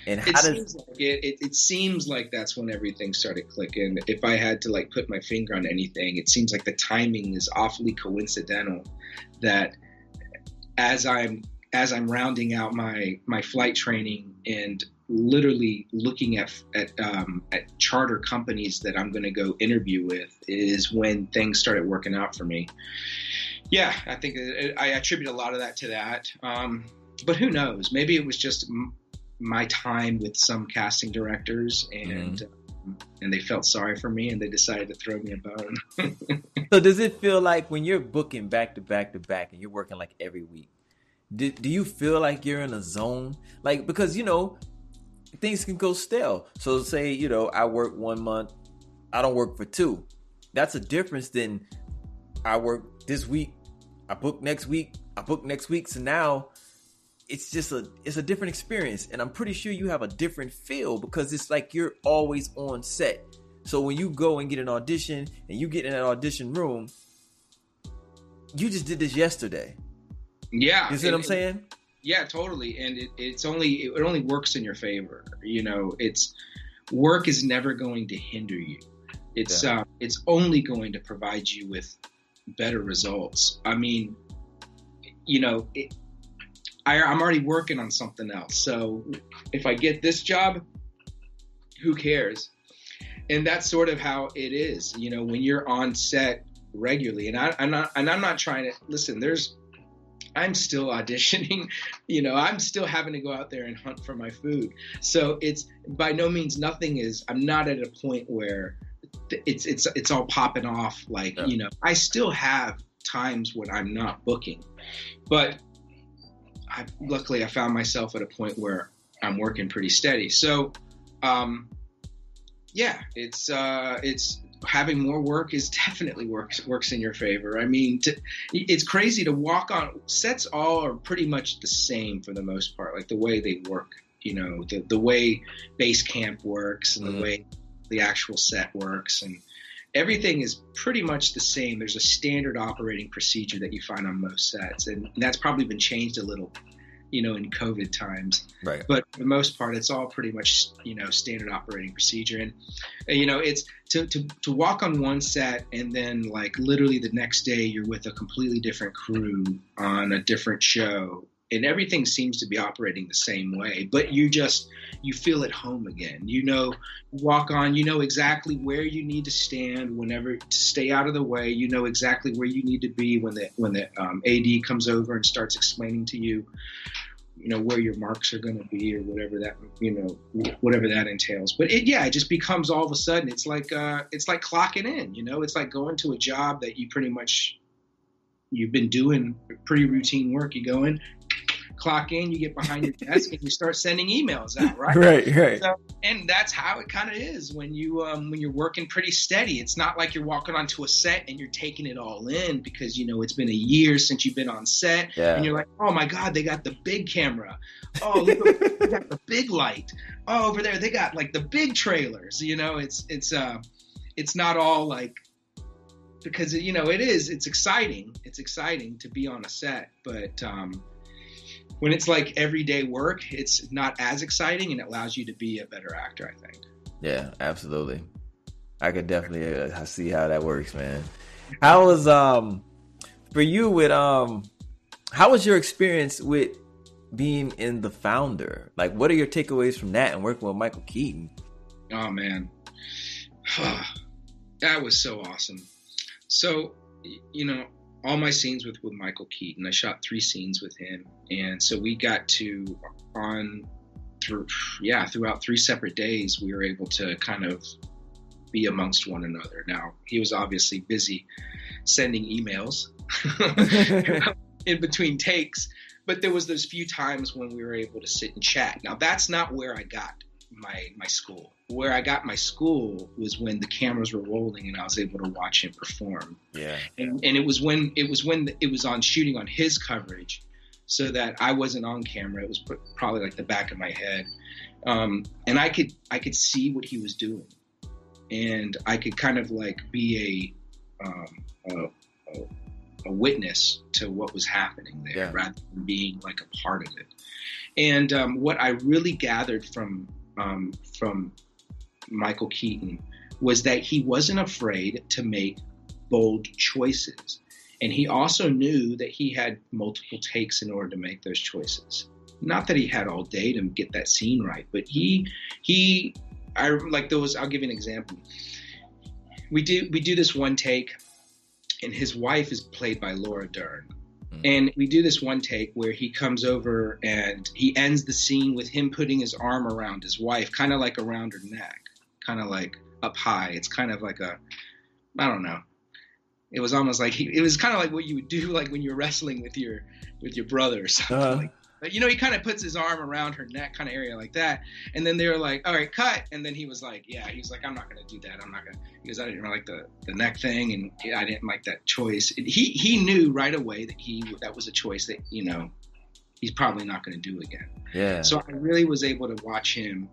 And how it does seems like it, it, it, seems like that's when everything started clicking. If I had to like put my finger on anything, it seems like the timing is awfully coincidental. That as I'm as I'm rounding out my my flight training and literally looking at at, um, at charter companies that I'm going to go interview with is when things started working out for me. Yeah, I think I attribute a lot of that to that. Um, but who knows? Maybe it was just my time with some casting directors and mm-hmm. um, and they felt sorry for me and they decided to throw me a bone. so does it feel like when you're booking back to back to back and you're working like every week, do, do you feel like you're in a zone? Like because you know things can go stale. So say you know I work one month, I don't work for two. That's a difference than I work this week, I book next week, I book next week. So now it's just a it's a different experience. And i'm pretty sure you have a different feel because it's like you're always on set. So when you go and get an audition and you get in an audition room you just did this yesterday. Yeah. You see what i'm saying? Yeah totally. And it, it's only it only works in your favor. You know it's work is never going to hinder you. It's yeah. uh, it's only going to provide you with better results i mean you know it, I, I'm already working on something else. So if I get this job, who cares? And that's sort of how it is, you know, when you're on set regularly. And I, am not, and I'm not trying to listen. There's, I'm still auditioning, you know, I'm still having to go out there and hunt for my food. So it's by no means nothing is. I'm not at a point where it's it's it's all popping off. Like yeah. you know, I still have times when I'm not booking, but I, luckily I found myself at a point where I'm working pretty steady. So, um, yeah, it's uh, it's having more work is definitely works works in your favor. I mean, to, it's crazy to walk on sets. All are pretty much the same for the most part, like the way they work. You know, the the way base camp works and mm-hmm. the way the actual set works and everything is pretty much the same. There's a standard operating procedure that you find on most sets, and that's probably been changed a little you know, in COVID times. Right. But for the most part, it's all pretty much, you know, standard operating procedure. And, you know, it's to, to, to walk on one set and then like literally the next day you're with a completely different crew on a different show and everything seems to be operating the same way but you just you feel at home again. You know walk on you know exactly where you need to stand whenever to stay out of the way. You know exactly where you need to be when the when the um, ad comes over and starts explaining to you you know where your marks are going to be or whatever that you know whatever that entails. But it yeah it just becomes all of a sudden it's like uh it's like clocking in you know? It's like going to a job that you pretty much you've been doing pretty routine work. You go in clock in, you get behind your desk, and you start sending emails out, right? Right, right. So, and that's how it kind of is when you um, when you're working pretty steady. It's not like you're walking onto a set and you're taking it all in because you know it's been a year since you've been on set, yeah. and you're like, oh my god, they got the big camera. Oh, look, they got the big light. Oh, over there they got like the big trailers. You know, it's it's uh, it's not all like because you know it is it's exciting it's exciting to be on a set but um, when it's like everyday work, it's not as exciting and it allows you to be a better actor, I think. Yeah, absolutely. I could definitely uh, see how that works, man. How was um for you with um how was your experience with being in the founder? Like what are your takeaways from that and working with Michael Keaton? Oh man. that was so awesome. So, you know, all my scenes with with Michael Keaton. I shot three scenes with him, and so we got to on through yeah throughout three separate days we were able to kind of be amongst one another. Now he was obviously busy sending emails in between takes, but there was those few times when we were able to sit and chat. Now that's not where I got my my school. Where I got my school was when the cameras were rolling and I was able to watch him perform. Yeah. And, and it was when it was when it was on shooting on his coverage, so that I wasn't on camera. It was probably like the back of my head, um, and I could I could see what he was doing, and I could kind of like be a um, a, a, a, witness to what was happening there yeah. rather than being like a part of it. And um, what I really gathered from um, from Michael Keaton was that he wasn't afraid to make bold choices. And he also knew that he had multiple takes in order to make those choices. Not that he had all day to get that scene right, but he he I like those I'll give you an example. We do we do this one take and his wife is played by Laura Dern. Mm. And we do this one take where he comes over and he ends the scene with him putting his arm around his wife, kind of like around her neck, kind of like up high. It's kind of like a, I don't know. It was almost like he, it was kind of like what you would do like when you're wrestling with your with your brother or something. Uh, like but you know, he kind of puts his arm around her neck, kind of area like that. And then they were like, "All right, cut." And then he was like, "Yeah." He was like, "I'm not going to do that. I'm not going." to Because I didn't like the the neck thing, and I didn't like that choice. And he he knew right away that he that was a choice that you know he's probably not going to do again. Yeah. So I really was able to watch him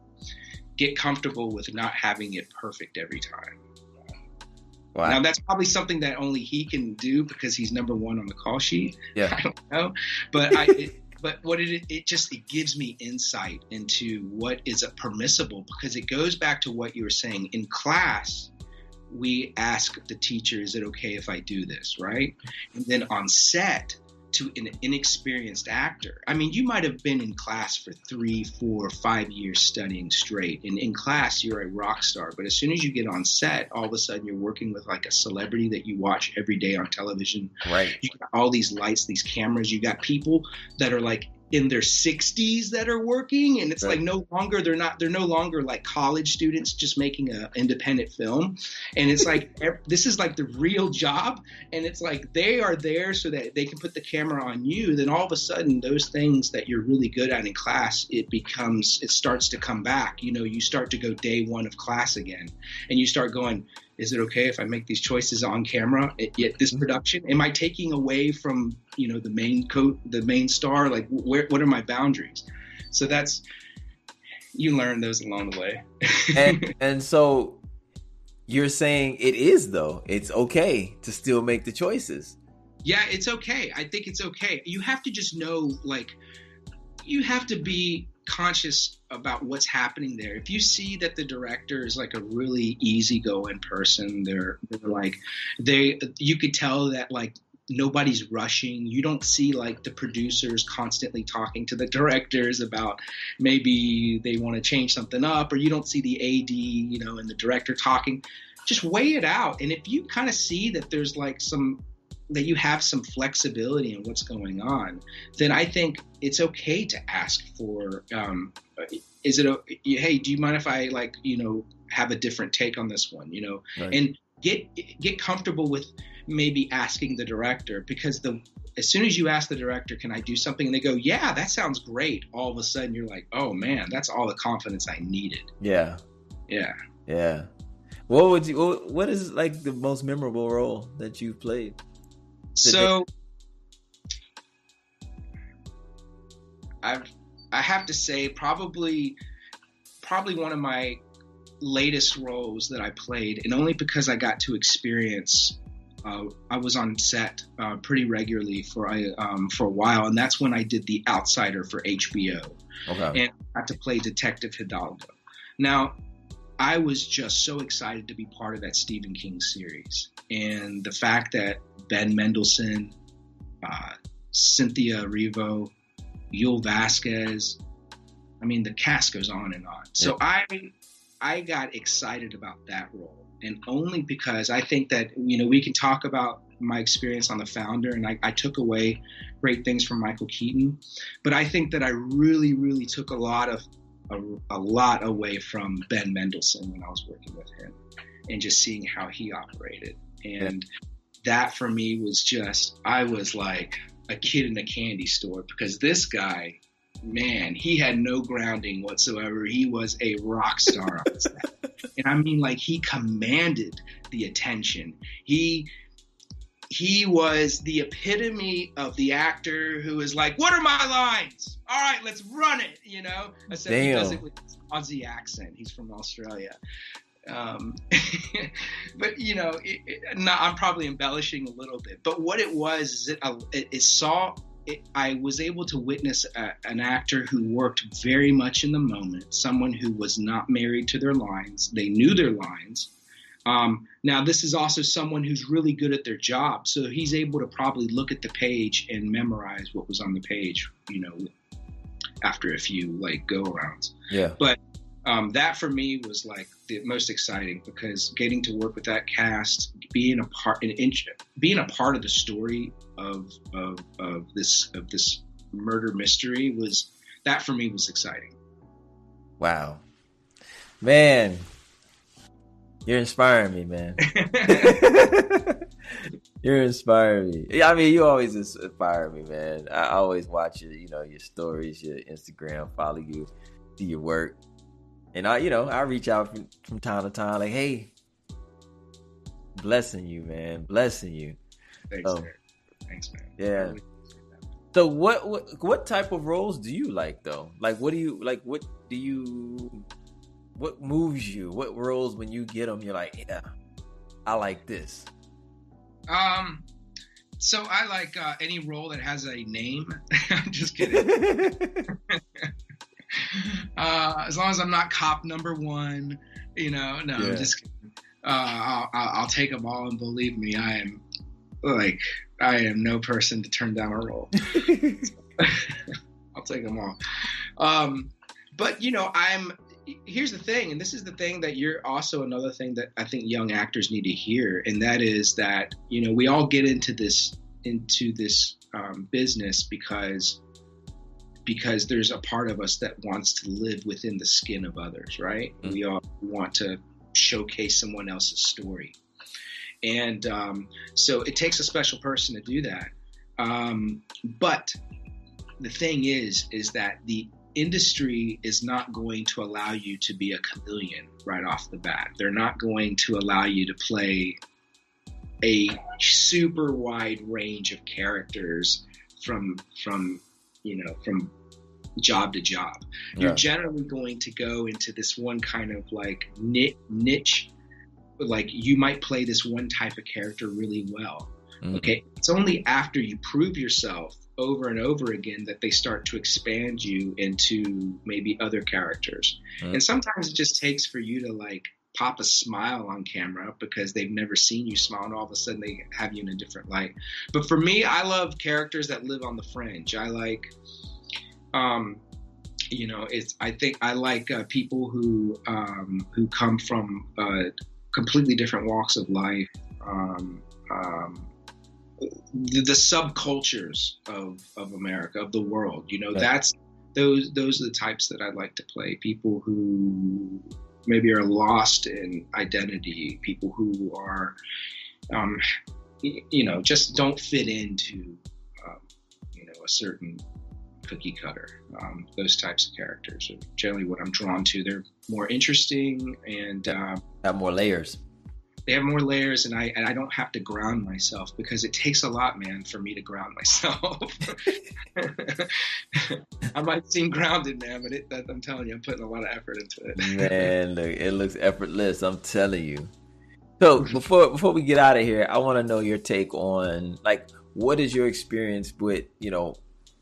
get comfortable with not having it perfect every time. Wow. Now that's probably something that only he can do because he's number one on the call sheet. Yeah. I don't know, but I. It, but what it it just it gives me insight into what is permissible because it goes back to what you were saying in class we ask the teacher is it okay if i do this right and then on set to an inexperienced actor. I mean you might have been in class for three four five years studying straight. And in class you're a rock star. But as soon as you get on set all of a sudden you're working with like a celebrity that you watch every day on television. Right. You got all these lights these cameras. You got people that are like in their 60s that are working and it's right. like no longer they're not they're no longer like college students just making an independent film. And it's like this is like the real job and it's like they are there so that they can put the camera on you. Then all of a sudden those things that you're really good at in class it becomes it starts to come back. You know you start to go day one of class again and you start going is it okay if I make these choices on camera at, at this mm-hmm. production? Am I taking away from you know the main coat, the main star? Like, where what are my boundaries? So that's you learn those along the way. and and so you're saying it is though. It's okay to still make the choices. Yeah, it's okay. I think it's okay. You have to just know like you have to be conscious about what's happening there. If you see that the director is like a really easygoing person, they're, they're like they you could tell that like nobody's rushing. You don't see like the producers constantly talking to the directors about maybe they want to change something up, or you don't see the AD, you know, and the director talking. Just weigh it out, and if you kind of see that there's like some that you have some flexibility in what's going on, then I think it's okay to ask for. Um, is it a hey? Do you mind if I like you know have a different take on this one? You know, right. and get get comfortable with maybe asking the director because the as soon as you ask the director, can I do something? And they go, yeah, that sounds great. All of a sudden you're like, oh man, that's all the confidence I needed. Yeah. Yeah. Yeah. What would you, what is like the most memorable role that you've played? So I've, I have to say probably, probably one of my latest roles that I played, and only because I got to experience uh, I was on set uh, pretty regularly for um, for a while, and that's when I did The Outsider for HBO, okay. and I got to play Detective Hidalgo. Now, I was just so excited to be part of that Stephen King series, and the fact that Ben Mendelsohn, uh, Cynthia Erivo, Yul Vasquez, I mean, the cast goes on and on. So I I got excited about that role. And only because I think that you know we can talk about my experience on the founder, and I, I, took away great things from Michael Keaton, but I think that I really, really took a lot of a, a lot away from Ben Mendelsohn when I was working with him, and just seeing how he operated, and that for me was just I was like a kid in a candy store because this guy man, he had no grounding whatsoever. He was a rock star on set. And I mean like he commanded the attention. He he was the epitome of the actor who is like, "What are my lines? All right, let's run it." You know, except Damn. he does it with Aussie accent. He's from Australia. Um, but you know, it, it, I'm probably embellishing a little bit. But what it was is it, it, it saw it, I was able to witness a, an actor who worked very much in the moment, someone who was not married to their lines. They knew their lines. Um, now, this is also someone who's really good at their job, so he's able to probably look at the page and memorize what was on the page, you know, after a few like go arounds. Yeah. But um, that for me was like the most exciting because getting to work with that cast, being a part, an inch, being a part of the story of, of of this of this murder mystery was that for me was exciting. Wow, man, you're inspiring me, man. you're inspiring me. I mean, you always inspire me, man. I always watch your, you know, your stories, your Instagram, follow you, see your work and I, you know, I reach out from, from time to time, like, hey, blessing you, man, blessing you. Thanks, um, man. Thanks, man. Yeah. So what, what what type of roles do you like though? Like what do you like what do you what moves you? What roles when you get them you're like, yeah, I like this. Um so I like uh, any role that has a name. I'm just kidding. uh, as long as I'm not cop number one, you know, no, yeah. I'm just kidding. Uh, I'll, I'll, take them all, and believe me, I am like I am no person to turn down a role. I'll take them all. Um, but you know, I'm. Here's the thing, and this is the thing that you're also another thing that I think young actors need to hear, and that is that you know we all get into this into this um, business because because there's a part of us that wants to live within the skin of others, right? Mm-hmm. We all want to showcase someone else's story. And um, so it takes a special person to do that. Um, but the thing is, is that the industry is not going to allow you to be a chameleon right off the bat. They're not going to allow you to play a super wide range of characters from from you know, from job to job. Yeah. You're generally going to go into this one kind of like niche, like you might play this one type of character really well. Mm-hmm. Okay, it's only after you prove yourself over and over again that they start to expand you into maybe other characters. Mm-hmm. And sometimes it just takes for you to like pop a smile on camera because they've never seen you smile and all of a sudden they have you in a different light. But for me, I love characters that live on the fringe. I like um you know, it's I think I like uh, people who um, who come from uh, completely different walks of life. Um, um, the, the, subcultures of, of America, of the world, you know, right. that's those those are the types that I like to play. People who maybe are lost in identity, people who are, um, you know, just don't fit into, um, you know, a certain cookie cutter. Um, those types of characters are generally what I'm drawn to. They're more interesting and uh, have more layers. They have more layers, and I and I don't have to ground myself because it takes a lot, man, for me to ground myself. I might seem grounded, man, but it, that, I'm telling you, I'm putting a lot of effort into it. man, look, it looks effortless. I'm telling you. So before before we get out of here, I want to know your take on like what is your experience with you know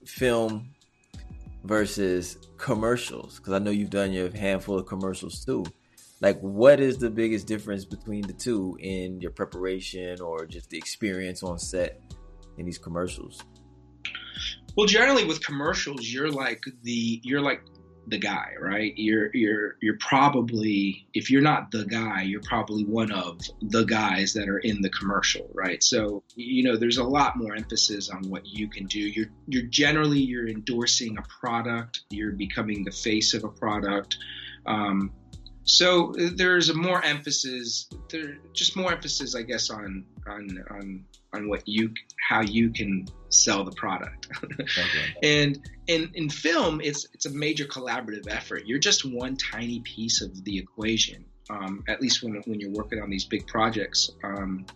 film versus commercials? Because I know you've done your handful of commercials too. Like, what is the biggest difference between the two in your preparation or just the experience on set in these commercials? Well, generally with commercials, you're like the you're like the guy, right? You're you're you're probably if you're not the guy, you're probably one of the guys that are in the commercial, right? So you know, there's a lot more emphasis on what you can do. You're you're generally you're endorsing a product, you're becoming the face of a product. Um, so there's a more emphasis, there just more emphasis, I guess, on on on on what you how you can sell the product. okay. And in in film, it's it's a major collaborative effort. You're just one tiny piece of the equation. Um, at least when when you're working on these big projects, um,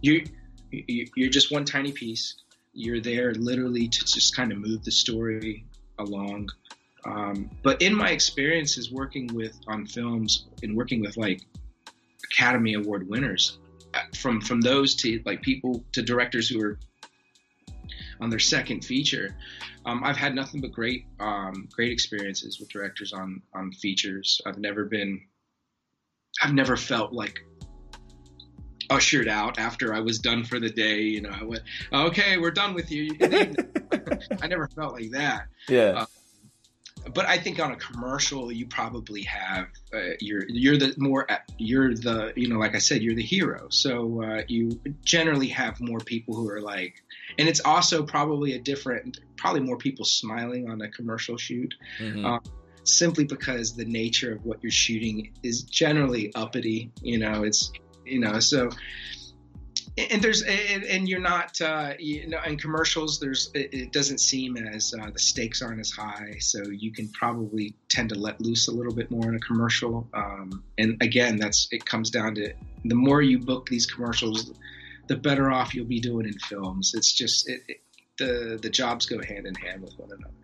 you you're just one tiny piece. You're there literally to just kind of move the story along. Um, but in my experiences working with on films and working with like Academy Award winners, from from those to like people to directors who are on their second feature. Um, I've had nothing but great um, great experiences with directors on on features. I've never been I've never felt like ushered out after I was done for the day. You know, I went, okay, we're done with you. I never felt like that. Yeah. Uh, but I think on a commercial, you probably have uh, you're you're the more you're the you know like I said you're the hero, so uh, you generally have more people who are like, and it's also probably a different, probably more people smiling on a commercial shoot. Mm-hmm. Um, simply because the nature of what you're shooting is generally uppity, you know, it's, you know, so and there's and, and you're not uh, you know in commercials there's it, it doesn't seem as uh, the stakes aren't as high. So you can probably tend to let loose a little bit more in a commercial. Um, and again that's it comes down to the more you book these commercials the better off you'll be doing in films. It's just it, it, the the jobs go hand in hand with one another.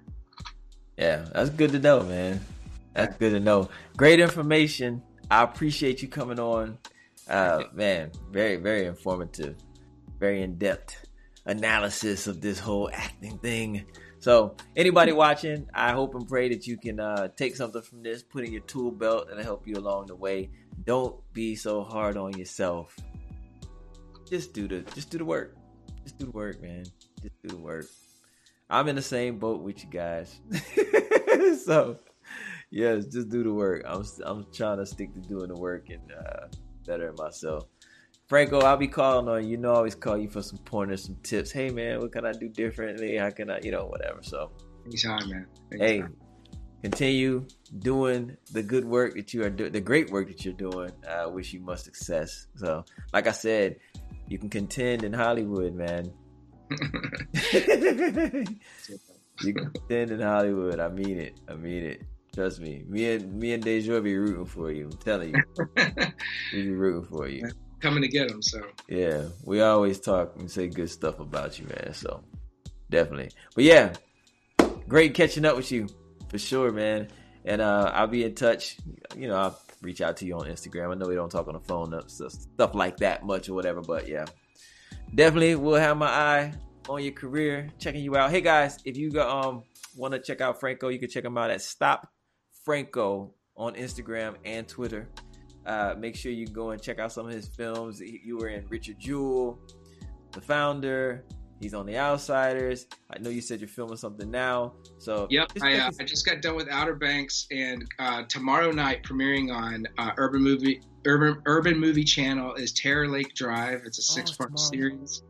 Yeah that's good to know man. That's good to know. Great information. I appreciate you coming on uh, man, very, very informative, very in depth analysis of this whole acting thing. So, anybody watching, I hope and pray that you can uh, take something from this, put in your tool belt, and help you along the way. Don't be so hard on yourself. Just do the, just do the work. Just do the work, man. Just do the work. I'm in the same boat with you guys. so, yes, just do the work. I'm, I'm trying to stick to doing the work and. Uh, better myself. Franco, I'll be calling on you. You know, I always call you for some pointers, some tips. Hey, man, what can I do differently? How can I, you know, whatever. So, anytime, man. Anytime. Hey, continue doing the good work that you are doing, the great work that you're doing. I wish you much success. So, like I said, you can contend in Hollywood, man. you can contend in Hollywood. I mean it. I mean it. Trust me, me and me and Deja be rooting for you. I'm telling you, we be rooting for you. Coming to get them, so yeah, we always talk and say good stuff about you, man. So definitely, but yeah, great catching up with you for sure, man. And uh, I'll be in touch. You know, I'll reach out to you on Instagram. I know we don't talk on the phone, stuff, stuff like that much or whatever, but yeah, definitely will have my eye on your career, checking you out. Hey guys, if you go, um want to check out Franco, you can check him out at Stop Franco on Instagram and Twitter. Uh, make sure you go and check out some of his films. You were in Richard Jewell, The Founder. He's on The Outsiders. I know you said you're filming something now. So yep, I, uh, I just got done with Outer Banks, and uh, tomorrow night premiering on uh, Urban Movie Urban Urban Movie Channel is Terror Lake Drive. It's a six part oh, series.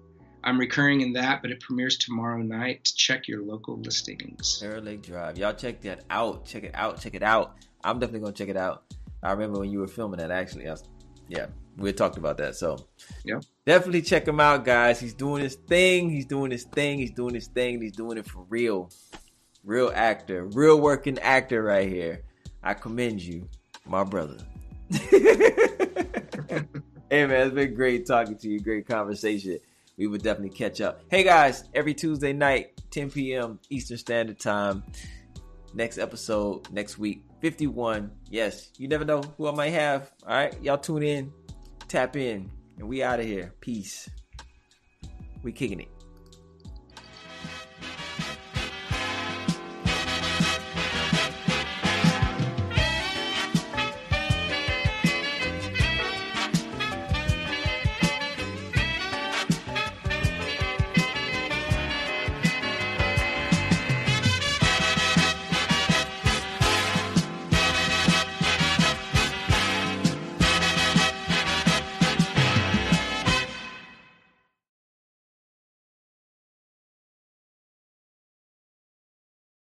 I'm recurring in that, but it premieres tomorrow night. Check your local listings. Terror Lake Drive. Y'all check that out. Check it out. Check it out. I'm definitely gonna check it out. I remember when you were filming that. Actually, was, yeah, we talked about that. So, yeah, definitely check him out, guys. He's doing his thing. He's doing his thing. He's doing his thing. He's doing it for real. Real actor, real working actor right here. I commend you, my brother. hey man, it's been great talking to you. Great conversation. We would definitely catch up. Hey guys, every Tuesday night, 10 p.m. Eastern Standard Time. Next episode next week, 51. Yes, you never know who I might have. All right, y'all tune in, tap in, and we out of here. Peace. We kicking it.